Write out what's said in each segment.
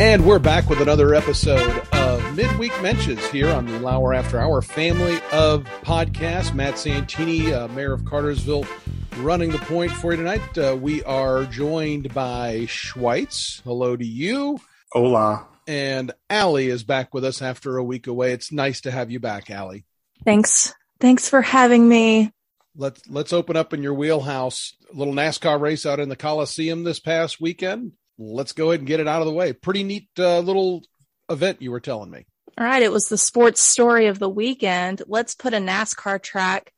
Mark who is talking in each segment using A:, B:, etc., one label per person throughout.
A: And we're back with another episode of Midweek Mentions here on the Lauer After Hour family of podcasts. Matt Santini, uh, Mayor of Cartersville, running the point for you tonight. Uh, we are joined by Schweitz. Hello to you.
B: Hola.
A: And Allie is back with us after a week away. It's nice to have you back, Allie.
C: Thanks. Thanks for having me.
A: Let's let's open up in your wheelhouse. A little NASCAR race out in the Coliseum this past weekend. Let's go ahead and get it out of the way. Pretty neat uh, little event you were telling me.
C: All right, it was the sports story of the weekend. Let's put a NASCAR track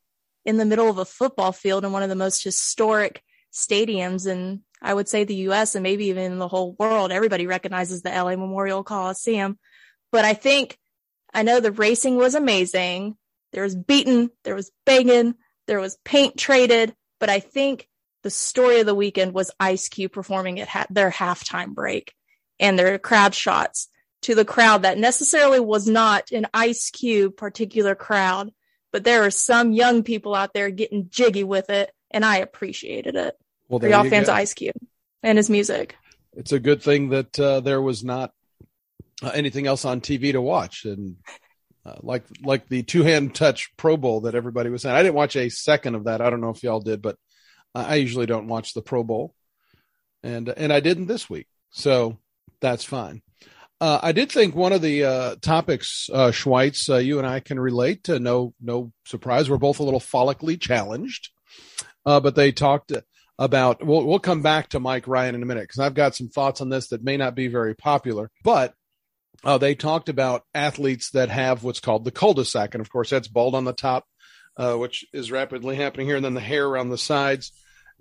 C: in the middle of a football field in one of the most historic stadiums in I would say the US and maybe even the whole world. Everybody recognizes the LA Memorial Coliseum. But I think I know the racing was amazing. There was beating, there was banging, there was paint traded, but I think the story of the weekend was Ice Cube performing at ha- their halftime break and their crowd shots to the crowd that necessarily was not an Ice Cube particular crowd, but there are some young people out there getting jiggy with it, and I appreciated it. Well, For y'all fans go. of Ice Cube and his music.
A: It's a good thing that uh, there was not uh, anything else on TV to watch, and uh, like like the two hand touch Pro Bowl that everybody was saying. I didn't watch a second of that. I don't know if y'all did, but I usually don't watch the Pro Bowl, and and I didn't this week, so that's fine. Uh, I did think one of the uh, topics, uh, Schweitz, uh, you and I can relate to. No, no surprise. We're both a little follically challenged, uh, but they talked about. We'll we'll come back to Mike Ryan in a minute because I've got some thoughts on this that may not be very popular, but uh, they talked about athletes that have what's called the cul-de-sac, and of course that's bald on the top, which is rapidly happening here, and then the hair around the sides,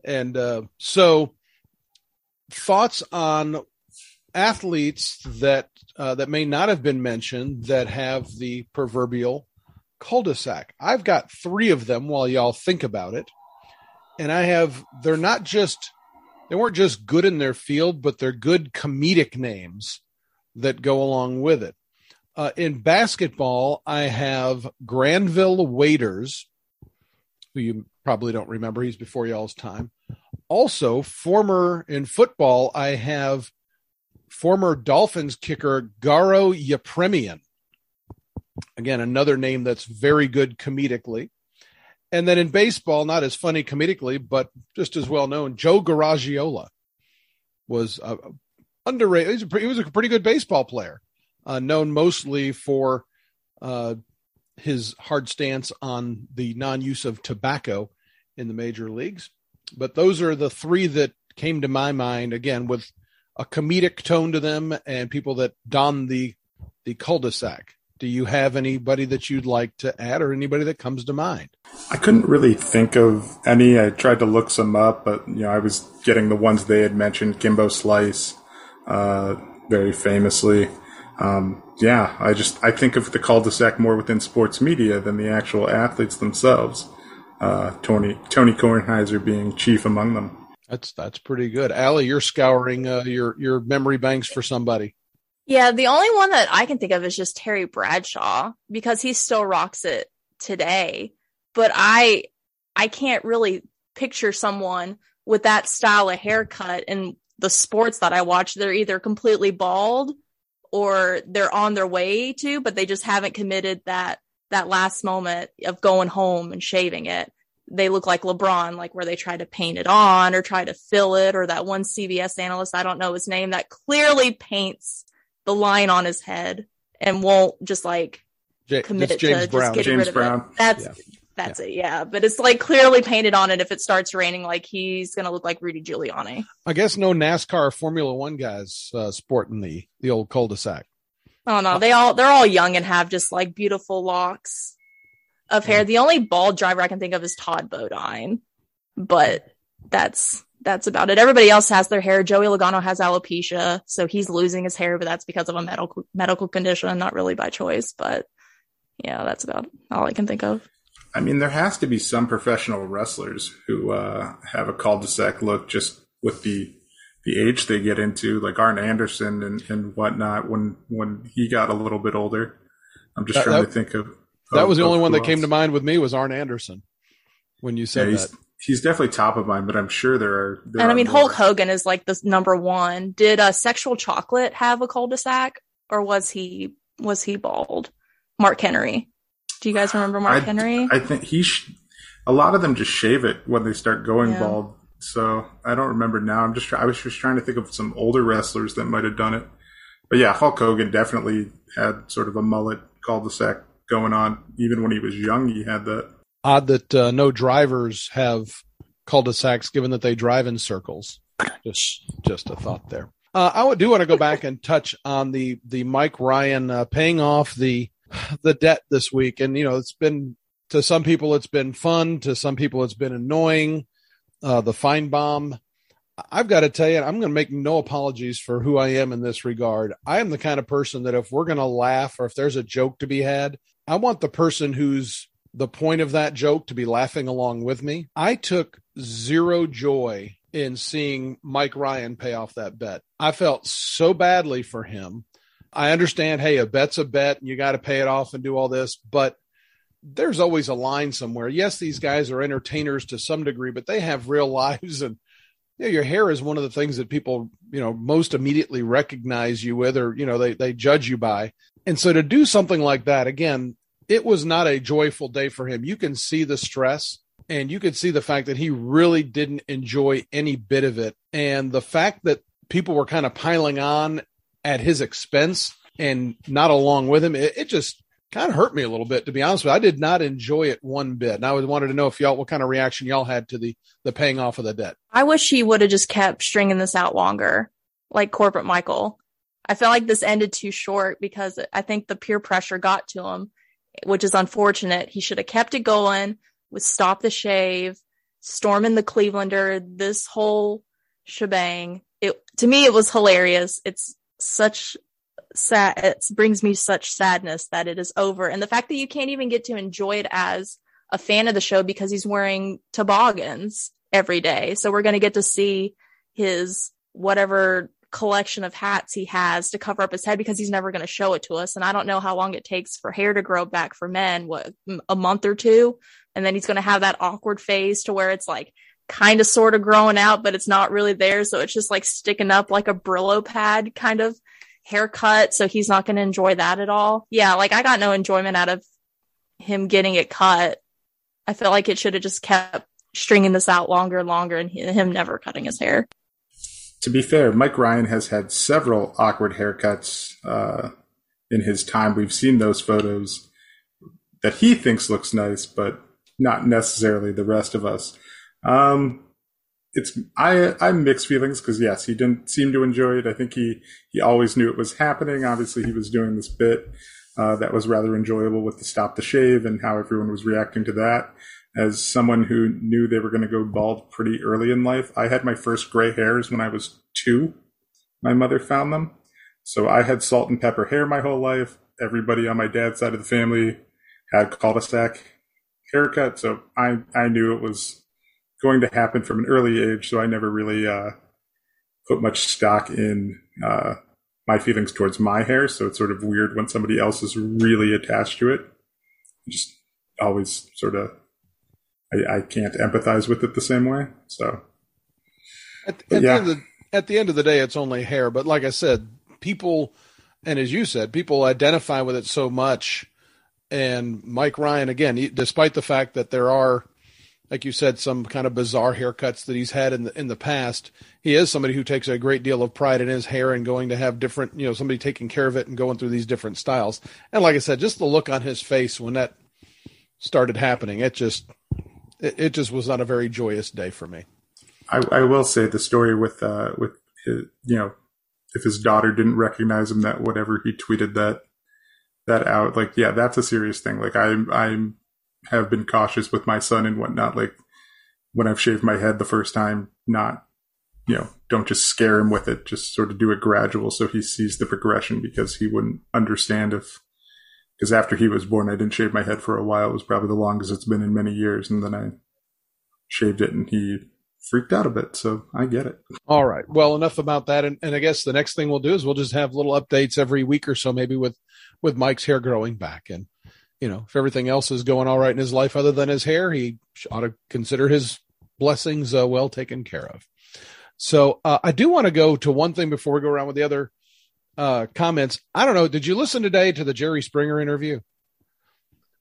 A: and uh, so thoughts on athletes that uh, that may not have been mentioned that have the proverbial cul-de-sac. I've got three of them while y'all think about it, and I have they're not just they weren't just good in their field, but they're good comedic names that go along with it. Uh, in basketball, I have Granville Waiters, who you probably don't remember. He's before y'all's time. Also, former in football, I have former Dolphins kicker Garo Yepremian. Again, another name that's very good comedically. And then in baseball, not as funny comedically, but just as well known, Joe Garagiola was a, underrated. He was a, he was a pretty good baseball player, uh, known mostly for uh, his hard stance on the non-use of tobacco in the major leagues. But those are the three that came to my mind again with a comedic tone to them and people that don the the cul-de-sac. Do you have anybody that you'd like to add or anybody that comes to mind?
B: I couldn't really think of any. I tried to look some up, but you know, I was getting the ones they had mentioned, Kimbo Slice, uh, very famously. Um, yeah, I just I think of the cul-de-sac more within sports media than the actual athletes themselves. Uh, Tony Tony Kornheiser being chief among them.
A: That's that's pretty good, Allie. You're scouring uh, your your memory banks for somebody.
C: Yeah, the only one that I can think of is just Terry Bradshaw because he still rocks it today. But I I can't really picture someone with that style of haircut and the sports that I watch, they're either completely bald or they're on their way to, but they just haven't committed that that last moment of going home and shaving it. They look like LeBron, like where they try to paint it on or try to fill it, or that one CBS analyst, I don't know his name, that clearly paints the line on his head and won't just like
A: J- commit to James just Brown.
B: James Brown.
C: It. That's yeah. That's yeah. it. Yeah. But it's like clearly painted on it. If it starts raining, like he's going to look like Rudy Giuliani.
A: I guess no NASCAR Formula One guys uh, sporting the, the old cul-de-sac.
C: Oh no, they all, they're all young and have just like beautiful locks of hair. The only bald driver I can think of is Todd Bodine, but that's, that's about it. Everybody else has their hair. Joey Logano has alopecia, so he's losing his hair, but that's because of a medical medical condition, not really by choice. But yeah, that's about all I can think of.
B: I mean, there has to be some professional wrestlers who uh, have a cul-de-sac look just with the the age they get into, like Arn Anderson and, and whatnot. When when he got a little bit older, I'm just that, trying that, to think of.
A: That of, was the only one that else. came to mind with me was Arn Anderson. When you said
B: yeah,
A: that,
B: he's definitely top of mind, but I'm sure there are. There
C: and
B: are
C: I mean,
B: more.
C: Hulk Hogan is like the number one. Did uh, Sexual Chocolate have a cul-de-sac, or was he was he bald? Mark Henry. Do you guys remember Mark
B: I,
C: Henry?
B: I think he. Sh- a lot of them just shave it when they start going
C: Yeah.
B: bald. So I don't remember now. I'm just. Try- I was just trying to think of some older wrestlers that might have done it. But yeah, Hulk Hogan definitely had sort of a mullet cul-de-sac going on. Even when he was young, he had that.
A: Odd that uh, no drivers have cul-de-sacs, given that they drive in circles. Just, just a thought there. Uh, I do want to go back and touch on the the Mike Ryan uh, paying off the the debt this week, and you know it's been to some people it's been fun, to some people it's been annoying. Uh, the fine bomb. I've got to tell you, I'm going to make no apologies for who I am in this regard. I am the kind of person that if we're going to laugh or if there's a joke to be had, I want the person who's the point of that joke to be laughing along with me. I took zero joy in seeing Mike Ryan pay off that bet. I felt so badly for him. I understand, hey, a bet's a bet and you got to pay it off and do all this, but there's always a line somewhere. Yes, these guys are entertainers to some degree, but they have real lives and you know, your hair is one of the things that people, you know, most immediately recognize you with or, you know, they, they judge you by. And so to do something like that, again, it was not a joyful day for him. You can see the stress and you could see the fact that he really didn't enjoy any bit of it. And the fact that people were kind of piling on at his expense and not along with him, it, it just kind of hurt me a little bit, to be honest with you. I did not enjoy it one bit. And I wanted to know if y'all, what kind of reaction y'all had to the, the paying off of the debt.
C: I wish he would have just kept stringing this out longer, like corporate Michael. I feel like this ended too short because I think the peer pressure got to him, which is unfortunate. He should have kept it going with stop the shave, storming the Clevelander, this whole shebang. It to me it was hilarious. It's such sad. It brings me such sadness that it is over, and the fact that you can't even get to enjoy it as a fan of the show because he's wearing toboggans every day. So we're going to get to see his whatever collection of hats he has to cover up his head because he's never going to show it to us. And I don't know how long it takes for hair to grow back for men, what, a month or two. And then he's going to have that awkward phase to where it's like kind of sort of growing out, but it's not really there. So it's just like sticking up like a Brillo pad kind of haircut. So he's not going to enjoy that at all. Yeah. Like I got no enjoyment out of him getting it cut. I feel like it should have just kept stringing this out longer and longer and he- him never cutting his hair.
B: To be fair, Mike Ryan has had several awkward haircuts uh, in his time. We've seen those photos that he thinks looks nice, but not necessarily the rest of us. Um, it's I I'm mixed feelings because yes, he didn't seem to enjoy it. I think he he always knew it was happening. Obviously, he was doing this bit uh, that was rather enjoyable with the stop the shave and how everyone was reacting to that. As someone who knew they were going to go bald pretty early in life, I had my first gray hairs when I was two. My mother found them, so I had salt and pepper hair my whole life. Everybody on my dad's side of the family had cul-de-sac haircut, so I I knew it was going to happen from an early age. So I never really uh, put much stock in uh, my feelings towards my hair. So it's sort of weird when somebody else is really attached to it. Just always sort of I, I can't empathize with it the same way. So
A: At, at
B: yeah.
A: the end of the, at the end of the day, it's only hair. But like I said, people, and as you said, people identify with it so much. And Mike Ryan, again, despite the fact that there are, like you said, some kind of bizarre haircuts that he's had in the in the past, he is somebody who takes a great deal of pride in his hair and going to have different, you know, somebody taking care of it and going through these different styles. And like I said, just the look on his face when that started happening, it just, it, it just was not a very joyous day for me.
B: I, I will say the story with uh, with his, you know if his daughter didn't recognize him that whatever he tweeted that that out like yeah that's a serious thing like I'm I have been cautious with my son and whatnot like when I've shaved my head the first time not you know don't just scare him with it just sort of do it gradual so he sees the progression because he wouldn't understand if because after he was born I didn't shave my head for a while it was probably the longest it's been in many years and then I shaved it and he freaked out a bit. So I get it.
A: All right. Well, enough about that. And, and I guess the next thing we'll do is we'll just have little updates every week or so, maybe with, with Mike's hair growing back. And, you know, if everything else is going all right in his life other than his hair, he ought to consider his blessings uh, well taken care of. So uh, I do want to go to one thing before we go around with the other uh, comments. I don't know. Did you listen today to the Jerry Springer interview?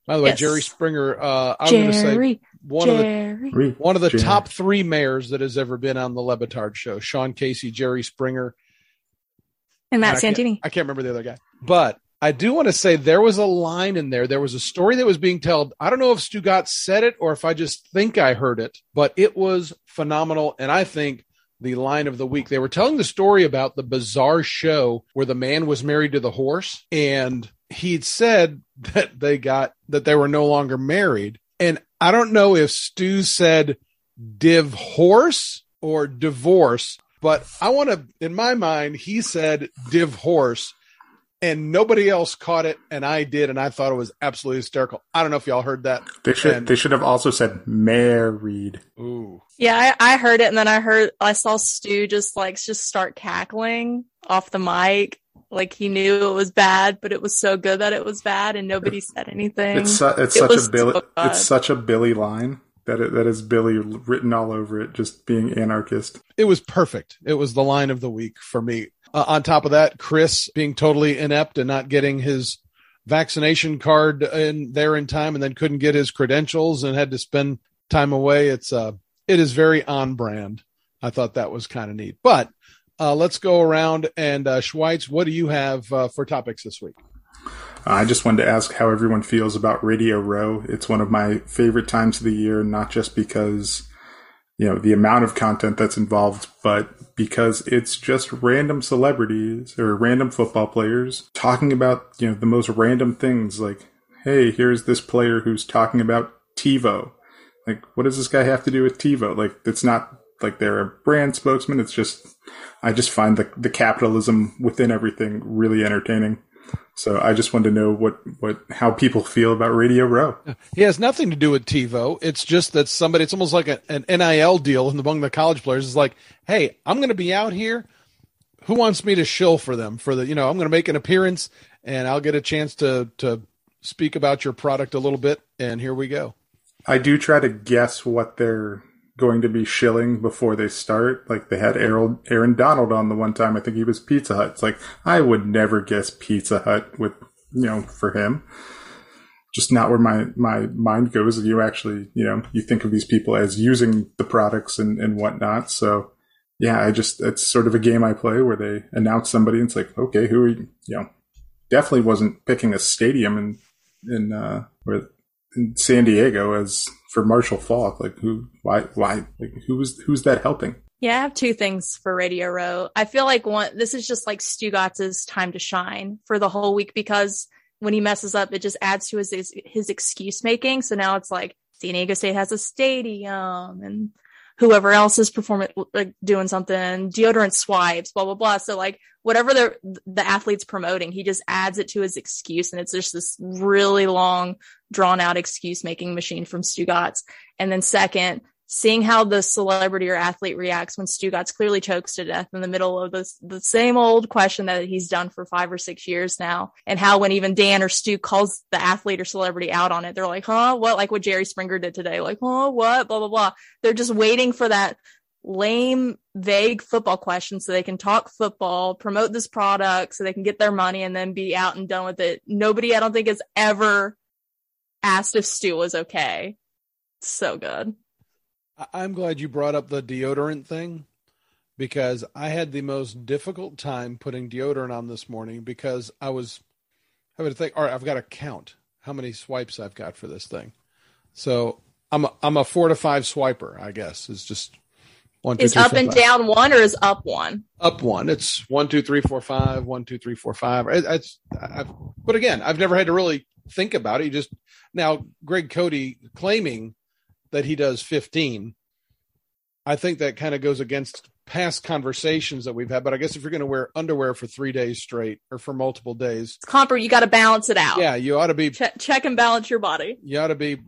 A: By the way,
C: Yes.
A: Jerry Springer. Uh, I'm going to say
C: Jerry,
A: one of the
C: Jerry.
A: one of the
B: Jerry.
A: top three mayors that has ever been on the Le Batard show. Sean Casey, Jerry Springer,
C: and Matt
A: I can't-
C: Santini.
A: I can't remember the other guy, but I do want to say there was a line in there. There was a story that was being told. I don't know if Stugotz said it or if I just think I heard it, but it was phenomenal. And I think the line of the week, they were telling the story about the bizarre show where the man was married to the horse and he'd said that they got that they were no longer married. And I don't know if Stu said div horse or divorce, but I want to, in my mind, he said div horse and nobody else caught it. And I did. And I thought it was absolutely hysterical. I don't know if y'all heard that.
B: They should
A: And-
B: they should have also said married.
A: Ooh.
C: Yeah, I, I heard it, and then I heard I saw Stu just like just start cackling off the mic, like he knew it was bad, but it was so good that it was bad, and nobody said anything.
B: It's su- it's
C: It
B: such a Billy
C: so
B: it's such a Billy line that it, that is Billy written all over it, just being anarchist.
A: It was perfect. It was the line of the week for me. Uh, on top of that, Chris being totally inept and not getting his vaccination card in there in time and then couldn't get his credentials and had to spend time away. It's uh it is very on brand. I thought that was kind of neat. But uh, let's go around and uh, Schweitz, what do you have uh, for topics this week?
B: I just wanted to ask how everyone feels about Radio Row. It's one of my favorite times of the year, not just because you know the amount of content that's involved, but because it's just random celebrities or random football players talking about you know the most random things. Like, hey, here's this player who's talking about TiVo. Like, what does this guy have to do with TiVo? Like, it's not like they're a brand spokesman. It's just I just find the the capitalism within everything really entertaining. So I just wanted to know what, what how people feel about Radio Row.
A: He has nothing to do with TiVo. It's just that somebody, it's almost like a, an NIL deal among the college players. It's like, hey, I'm going to be out here. Who wants me to shill for them? For the, you know, I'm going to make an appearance and I'll get a chance to, to speak about your product a little bit. And here we go.
B: I do try to guess what they're going to be shilling before they start. Like they had Aaron, Aaron Donald on the one time. I think he was Pizza Hut. It's like I would never guess Pizza Hut with you know for him. Just not where my my mind goes. You actually you know you think of these people as using the products and and whatnot. So yeah, I just it's sort of a game I play where they announce somebody and it's like okay, who are you? You know, definitely wasn't picking a stadium in in uh in San Diego as for Marshall Faulk. Like who? Why? Why? Like who's who's that helping?
C: Yeah, I have two things for Radio Row. I feel like one, this is just like Stugotz's time to shine for the whole week because when he messes up, it just adds to his his, his excuse making. So now it's like San Diego State has a stadium and whoever else is performing, like doing something, deodorant swipes, blah blah blah. So like whatever the the athlete's promoting, he just adds it to his excuse, and it's just this really long, drawn out excuse making machine from Stugotz. And then second, seeing how the celebrity or athlete reacts when Stu Stugotz clearly chokes to death in the middle of this, the same old question that he's done for five or six years now. And how when even Dan or Stu calls the athlete or celebrity out on it, they're like, huh, what? Like what Jerry Springer did today. Like, huh, what? Blah, blah, blah. They're just waiting for that lame, vague football question so they can talk football, promote this product so they can get their money and then be out and done with it. Nobody, I don't think has ever asked if Stu was okay. So good.
A: I'm glad you brought up the deodorant thing because I had the most difficult time putting deodorant on this morning because I was having to think, all right, I've got to count how many swipes I've got for this thing. So I'm a, I'm a four to five swiper, I guess. It's just one, two,
C: Is
A: three,
C: up
A: four,
C: and
A: five.
C: down one or is up one?
A: up one. It's one, two, three, four, five, one, two, three, four, five. It, it's, I've, but again, I've never had to really think about it. You just now, Greg Cote claiming that he does 15. I think that kind of goes against past conversations that we've had. But I guess if you're going to wear underwear for three days straight or for multiple days,
C: Comper, you got to balance it out.
A: yeah, you ought to be
C: Check, check and balance your body.
A: you ought to be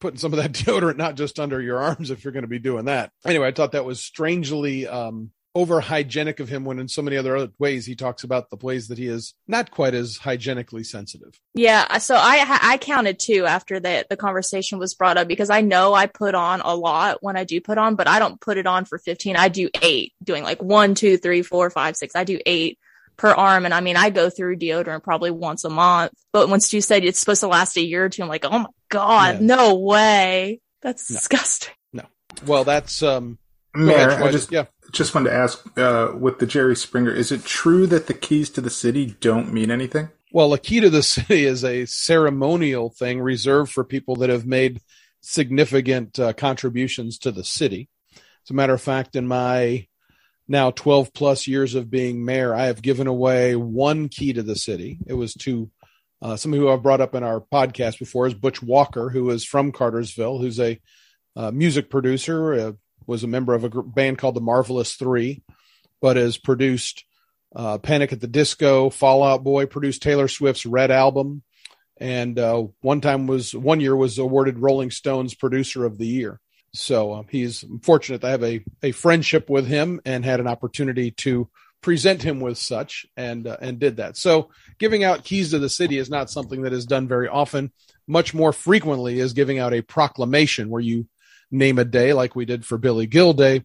A: putting some of that deodorant not just under your arms if you're going to be doing that. Anyway, I thought that was strangely um, over hygienic of him when in so many other ways he talks about the ways that he is not quite as hygienically sensitive.
C: Yeah, so I I counted too after that the conversation was brought up because I know I put on a lot when I do put on, but I don't put it on for 15. I do eight, doing like one, two, three, four, five, six. I do eight per arm. And I mean, I go through deodorant probably once a month, but once you said it's supposed to last a year or two, I'm like, oh my God, yeah. no way. That's no. disgusting.
A: No. Well, that's, um,
B: Mayor, I just, yeah just wanted to ask uh, with the Jerry Springer, is it true that the keys to the city don't mean anything?
A: Well, a key to the city is a ceremonial thing reserved for people that have made significant uh, contributions to the city. As a matter of fact, in my now 12 plus years of being mayor, I have given away one key to the city. It was to uh, somebody who I've brought up in our podcast before is Butch Walker, who is from Cartersville, who's a uh, music producer, was a member of a group, band called the Marvelous Three, but has produced uh, Panic at the Disco, Fall Out Boy, produced Taylor Swift's Red album, and uh, one time was one year was awarded Rolling Stones Producer of the Year. So uh, he's fortunate to have a a friendship with him and had an opportunity to present him with such and uh, and did that. So giving out keys to the city is not something that is done very often. Much more frequently is giving out a proclamation where you name a day like we did for Billy Gill Day,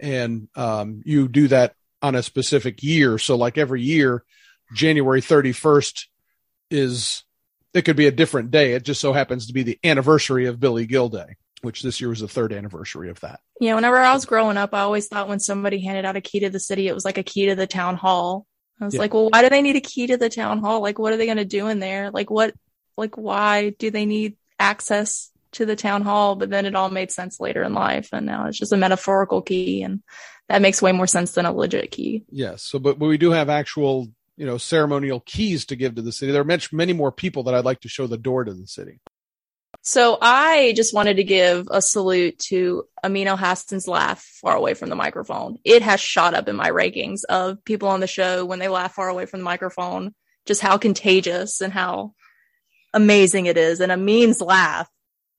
A: and um, you do that on a specific year. So, like every year, January 31st is it could be a different day. It just so happens to be the anniversary of Billy Gill Day, which this year was the third anniversary of that.
C: Yeah, whenever I was growing up, I always thought when somebody handed out a key to the city, it was like a key to the town hall. I was yeah. like, well, why do they need a key to the town hall? Like, what are they going to do in there? Like, what, like, why do they need access to the town hall, but then it all made sense later in life. And now it's just a metaphorical key. And that makes way more sense than a legit key.
A: Yes. So, but, but we do have actual, you know, ceremonial keys to give to the city. There are many more people that I'd like to show the door to the city.
C: So I just wanted to give a salute to Amin Elhassan's laugh far away from the microphone. It has shot up in my rankings of people on the show when they laugh far away from the microphone, just how contagious and how amazing it is. And Amin's laugh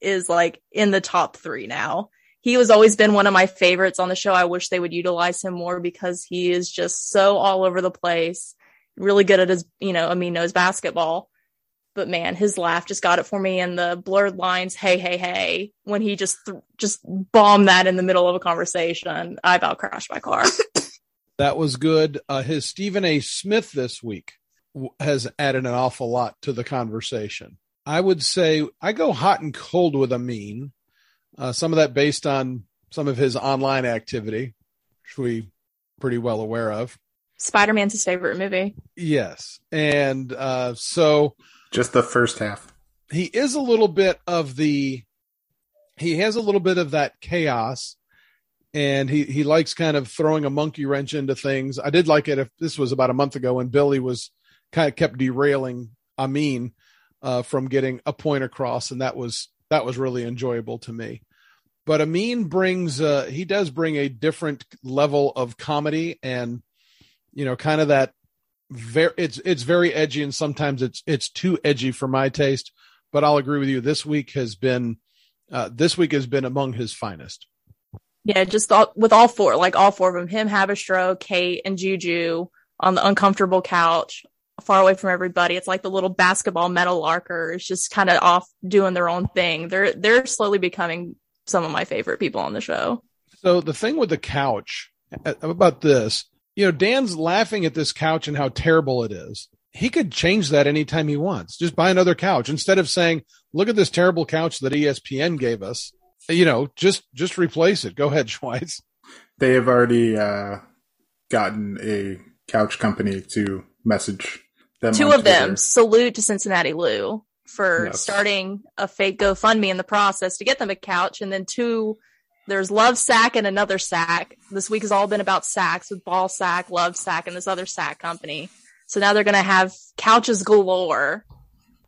C: is like in the top three now. He was always been one of my favorites on the show. I wish they would utilize him more because he is just so all over the place, really good at his, you know, I mean, knows basketball. But man, his laugh just got it for me. And the blurred lines, hey, hey, hey, when he just, th- just bombed that in the middle of a conversation, I about crashed my car.
A: that was good. Uh, his Stephen A. Smith this week has added an awful lot to the conversation. I would say I go hot and cold with Amin. Uh, some of that based on some of his online activity, which we pretty well aware of.
C: Spider Man's his favorite movie.
A: Yes, and uh, so
B: just the first half.
A: He is a little bit of the. He has a little bit of that chaos, and he he likes kind of throwing a monkey wrench into things. I did like it if this was about a month ago when Billy was kind of kept derailing Amin uh, from getting a point across, and that was that was really enjoyable to me. But Amin brings uh, he does bring a different level of comedy, and you know, kind of that very it's it's very edgy, and sometimes it's it's too edgy for my taste. But I'll agree with you. This week has been uh, this week has been among his finest.
C: Yeah, just all, with all four, like all four of them, him, Haberstroh, Kate, and Juju on the uncomfortable couch far away from everybody. It's like the little basketball meadowlarkers just kind of off doing their own thing. They're they're slowly becoming some of my favorite people on the show.
A: So the thing with the couch uh, about this, you know, Dan's laughing at this couch and how terrible it is. He could change that anytime he wants. Just buy another couch instead of saying, "Look at this terrible couch that ESPN gave us." You know, just just replace it. Go ahead, Schweitz.
B: They have already uh, gotten a couch company to message
C: them Two of Twitter. them. Salute to Cincinnati Lou for yes. starting a fake GoFundMe in the process to get them a couch. And then two, there's Love Sack and another Sack. This week has all been about sacks with Ball Sack, Love Sack, and this other sack company. So now they're going to have couches galore.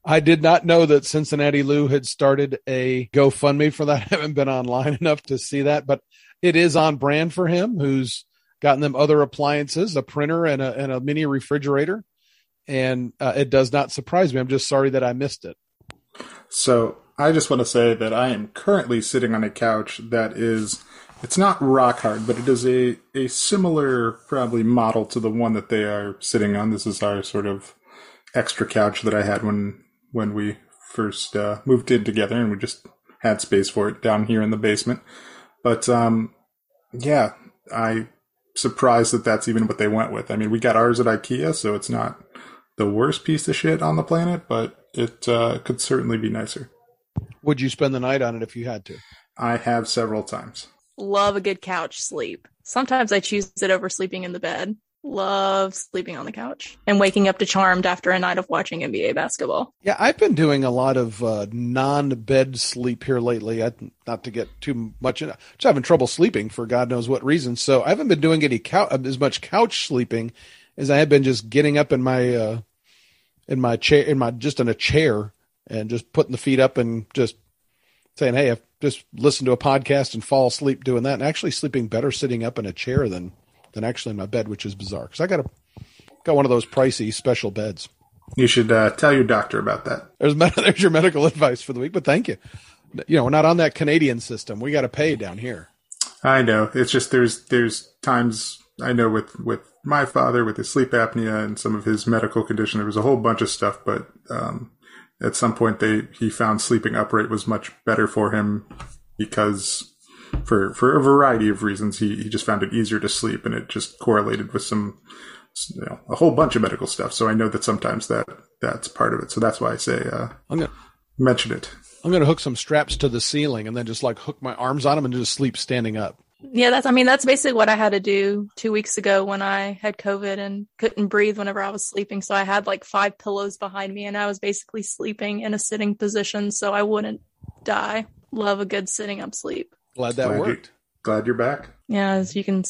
A: I did not know that Cincinnati Lou had started a GoFundMe for that. I haven't been online enough to see that, but it is on brand for him who's gotten them other appliances, a printer and a, and a mini refrigerator. And uh, it does not surprise me. I'm just sorry that I missed it.
B: So I just want to say that I am currently sitting on a couch that is it's not rock hard, but it is a a similar probably model to the one that they are sitting on. This is our sort of extra couch that I had when when we first uh, moved in together, and we just had space for it down here in the basement. But um, yeah, I surprised that that's even what they went with. I mean, we got ours at IKEA, so it's not the worst piece of shit on the planet, but it uh, could certainly be nicer.
A: Would you spend the night on it if you had to?
B: I have several times.
C: Love a good couch sleep. Sometimes I choose it over sleeping in the bed. Love sleeping on the couch and waking up to Charmed after a night of watching NBA basketball.
A: Yeah, I've been doing a lot of uh, non-bed sleep here lately. I, not to get too much, in, just having trouble sleeping for God knows what reason. So I haven't been doing any couch as much couch sleeping as I have been just getting up in my uh, in my chair, in my just in a chair, and just putting the feet up and just saying, "Hey, I've just listened to a podcast and fall asleep doing that." And actually sleeping better sitting up in a chair than than actually in my bed, which is bizarre because I got a got one of those pricey special beds.
B: You should uh, tell your doctor about that.
A: There's there's your medical advice for the week, but thank you. You know, we're not on that Canadian system. We got to pay down here.
B: I know. It's just there's there's times I know with with my father with his sleep apnea and some of his medical condition. There was a whole bunch of stuff, but um, at some point they he found sleeping upright was much better for him because for for a variety of reasons he, he just found it easier to sleep and it just correlated with some you know, a whole bunch of medical stuff. So I know that sometimes that that's part of it. So that's why I say uh, I'm gonna mention it.
A: I'm gonna hook some straps to the ceiling and then just like hook my arms on them and just sleep standing up.
C: Yeah, that's I mean that's basically what I had to do 2 weeks ago when I had covid and couldn't breathe whenever I was sleeping. So I had like five pillows behind me and I was basically sleeping in a sitting position so I wouldn't die. Love a good sitting up sleep.
A: Glad that glad worked.
B: You, glad you're back.
C: Yeah, as you can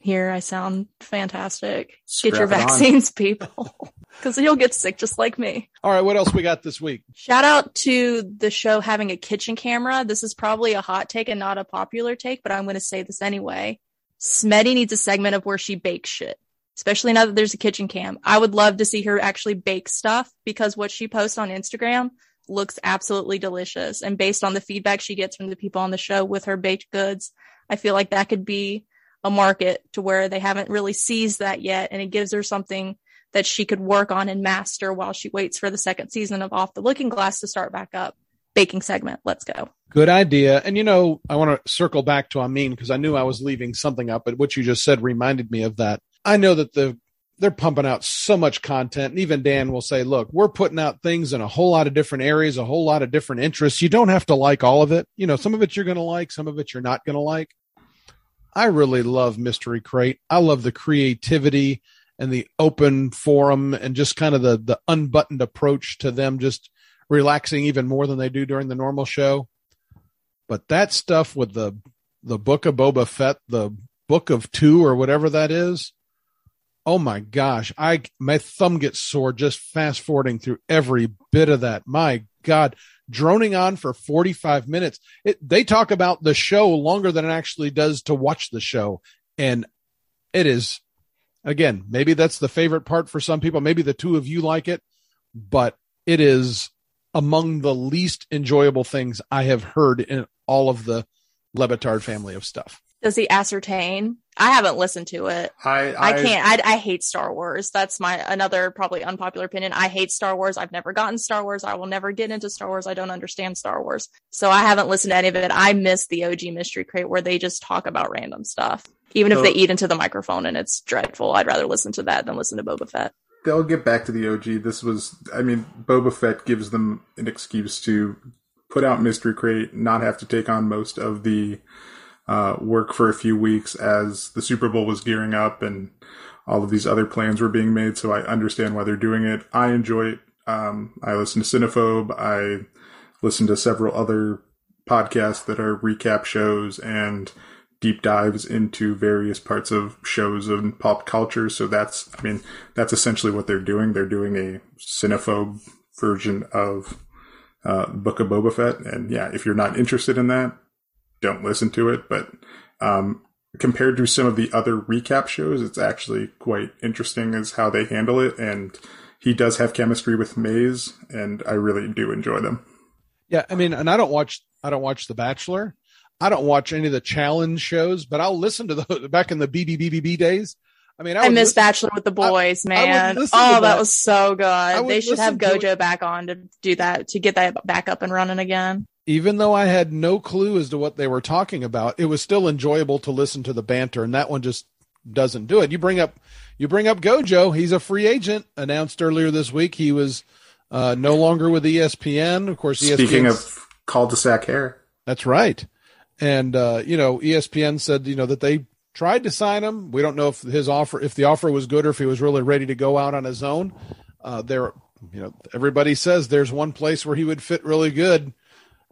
C: hear, I sound fantastic. Scrap get your vaccines, on. people, because you'll get sick just like me.
A: All right, what else we got this week?
C: Shout out to the show having a kitchen camera. This is probably a hot take and not a popular take, but I'm going to say this anyway. Smetty needs a segment of where she bakes shit especially now that there's a kitchen cam. I would love to see her actually bake stuff because what she posts on Instagram looks absolutely delicious. And based on the feedback she gets from the people on the show with her baked goods, I feel like that could be a market to where they haven't really seized that yet. And it gives her something that she could work on and master while she waits for the second season of Off the Looking Glass to start back up. Baking segment. Let's go.
A: Good idea. And you know, I want to circle back to Amin because I knew I was leaving something up, but what you just said reminded me of that. I know that the they're pumping out so much content. And even Dan will say, look, we're putting out things in a whole lot of different areas, a whole lot of different interests. You don't have to like all of it. You know, some of it you're going to like, some of it you're not going to like. I really love Mystery Crate. I love the creativity and the open forum and just kind of the, the unbuttoned approach to them just relaxing even more than they do during the normal show. But that stuff with the, the book of Boba Fett, the book of two or whatever that is, oh my gosh, I my thumb gets sore just fast forwarding through every bit of that. My God, droning on for 45 minutes. It, they talk about the show longer than it actually does to watch the show. And it is, again, maybe that's the favorite part for some people. Maybe the two of you like it, but it is among the least enjoyable things I have heard in all of the Le Batard family of stuff.
C: Does he ascertain? I haven't listened to it.
B: I
C: I, I can't. I, I hate Star Wars. That's my another probably unpopular opinion. I hate Star Wars. I've never gotten Star Wars. I will never get into Star Wars. I don't understand Star Wars. So I haven't listened to any of it. I miss the OG Mystery Crate where they just talk about random stuff. Even so, if they eat into the microphone and it's dreadful, I'd rather listen to that than listen to Boba Fett.
B: They'll get back to the OG. This was, I mean, Boba Fett gives them an excuse to put out Mystery Crate, not have to take on most of the uh, work for a few weeks as the Super Bowl was gearing up and all of these other plans were being made. So I understand why they're doing it. I enjoy it. Um, I listen to Cinephobe. I listen to several other podcasts that are recap shows and deep dives into various parts of shows and pop culture. So that's, I mean, that's essentially what they're doing. They're doing a Cinephobe version of uh, Book of Boba Fett. And yeah, if you're not interested in that, don't listen to it, but um, compared to some of the other recap shows, it's actually quite interesting as how they handle it. And he does have chemistry with Maze, and I really do enjoy them.
A: Yeah, I mean, and I don't watch I don't watch The Bachelor. I don't watch any of the challenge shows, but I'll listen to the back in the BBBBB days. I mean, I,
C: I miss
A: listen,
C: Bachelor with the Boys,
A: I
C: man.
A: listen to
C: Oh, that.
A: that.
C: was so good. They should have
A: listen to
C: Gojo back on to do that, to get that back up and running again.
A: Even though I had no clue as to what they were talking about, it was still enjoyable to listen to the banter, and that one just doesn't do it. You bring up you bring up Gojo, he's a free agent, announced earlier this week. He was uh, no longer with ESPN. Of course, E
B: Speaking of cul-de-sac hair,
A: That's right. And uh, you know, ESPN said you know that they tried to sign him. We don't know if his offer, if the offer was good, or if he was really ready to go out on his own. Uh, there, you know, everybody says there's one place where he would fit really good,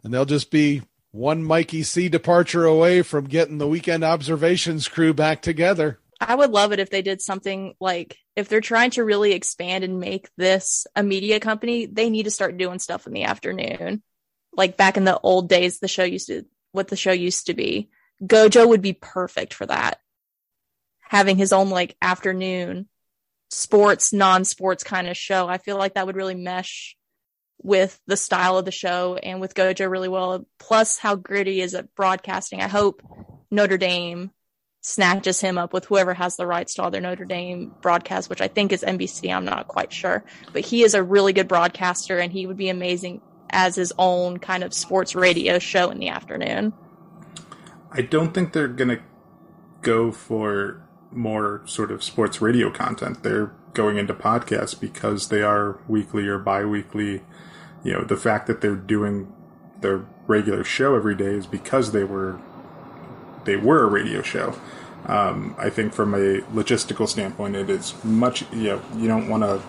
A: and they'll just be one Mikey C departure away from getting the weekend observations crew back together.
C: I would love it if they did something like if they're trying to really expand and make this a media company, they need to start doing stuff in the afternoon. Like back in the old days, the show used to, what the show used to be. Gojo would be perfect for that. Having his own like afternoon sports, non sports kind of show. I feel like that would really mesh with the style of the show and with Gojo really well. Plus how gritty is at broadcasting. I hope Notre Dame snatches him up with whoever has the rights to all their Notre Dame broadcasts, which I think is NBC. I'm not quite sure, but he is a really good broadcaster and he would be amazing as his own kind of sports radio show in the afternoon.
B: I don't think they're going to go for more sort of sports radio content. They're going into podcasts because they are weekly or bi-weekly. You know, the fact that they're doing their regular show every day is because they were they were a radio show. Um, I think from a logistical standpoint, it is much. You know, you don't want to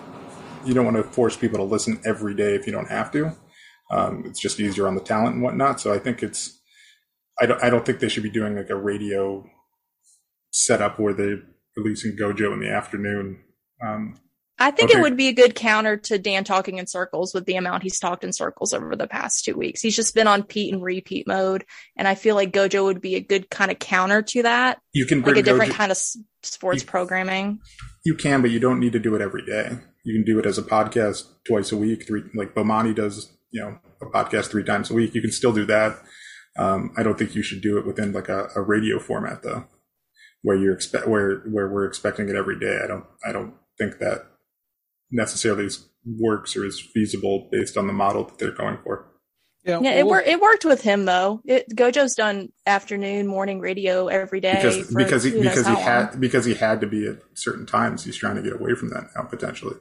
B: you don't want to force people to listen every day if you don't have to. Um, it's just easier on the talent and whatnot. So I think it's I don't I don't think they should be doing like a radio setup where they're releasing Gojo in the afternoon. Um,
C: I think
B: Okay.
C: it would be a good counter to Dan talking in circles with the amount he's talked in circles over the past two weeks. He's just been on Pete and repeat mode. And I feel like Gojo would be a good kind of counter to that,
B: you can
C: like a different
B: Gojo,
C: kind of sports
B: You-
C: programming.
B: you can, but you don't need to do it every day. You can do it as a podcast twice a week, three like Bomani does, you know, a podcast three times a week. You can still do that. Um, I don't think you should do it within like a, a radio format though, where you expect where where we're expecting it every day. I don't I don't think that necessarily works or is feasible based on the model that they're going for.
C: Yeah, it, wor- it worked with him though. It, Gojo's done afternoon, morning radio every day
B: because
C: for
B: because he because he
C: how long.
B: had because he had to be at certain times. He's trying to get away from that now potentially.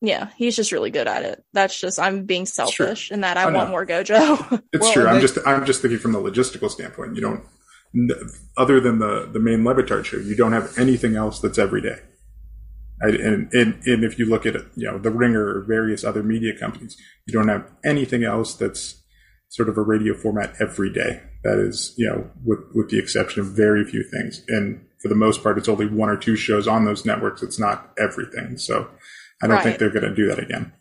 C: Yeah, he's just really good at it. That's just I'm being selfish in that I
B: I know.
C: want more Gojo.
B: It's
A: Well,
B: true. I'm
A: they-
B: just I'm just thinking from the logistical standpoint. You don't other than the the main Le Batard show, you don't have anything else that's every day. I, and, and and if you look at you know the Ringer or various other media companies, you don't have anything else that's sort of a radio format every day. That is, you know, with with the exception of very few things, and for the most part, it's only one or two shows on those networks. It's not everything. So I don't think they're going to do that again.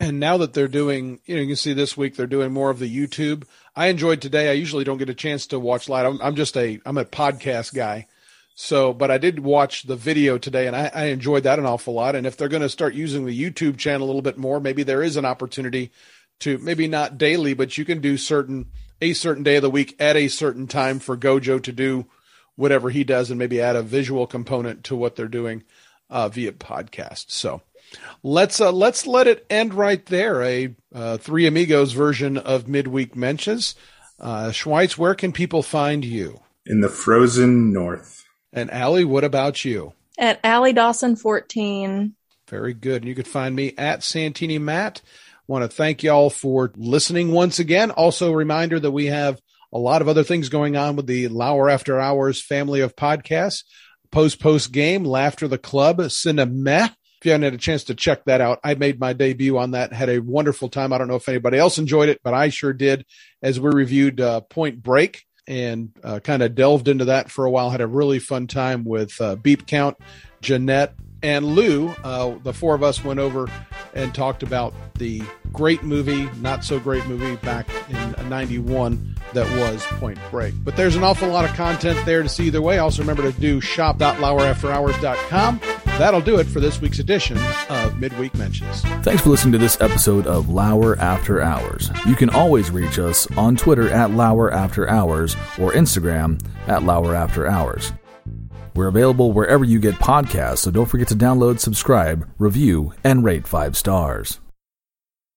A: And now that they're doing, you know, you can see this week they're doing more of the YouTube. I enjoyed today. I usually don't get a chance to watch live. I'm, I'm just a, I'm a podcast guy. So, but I did watch the video today and I, I enjoyed that an awful lot. And if they're going to start using the YouTube channel a little bit more, maybe there is an opportunity to maybe not daily, but you can do certain, a certain day of the week at a certain time for Gojo to do whatever he does and maybe add a visual component to what they're doing uh, via podcast. So, let's uh, let's let it end right there. A uh, Three Amigos version of midweek mentions. Uh, Schweitz, where can people find you?
B: In the frozen north.
A: And Allie, what about you?
C: At Allie Dawson 14.
A: Very good. And you can find me at Santini Matt. Want to thank y'all for listening once again. Also, a reminder that we have a lot of other things going on with the Lauer After Hours family of podcasts. Post post game, Laughter the Club, Cinema. If you haven't had a chance to check that out, I made my debut on that. Had a wonderful time. I don't know if anybody else enjoyed it, but I sure did. As we reviewed uh, Point Break and uh, kind of delved into that for a while. Had a really fun time with uh, Beep Count, Jeanette, and Lou, uh, the four of us went over and talked about the great movie, not so great movie back in 91 that was Point Break. But there's an awful lot of content there to see either way. Also, remember to do shop.lowerafterhours.com. That'll do it for this week's edition of Midweek Mentions.
D: Thanks for listening to this episode of Lauer After Hours. You can always reach us on Twitter at Lauer After Hours or Instagram at Lauer After Hours. We're available wherever you get podcasts, so don't forget to download, subscribe, review, and rate five stars.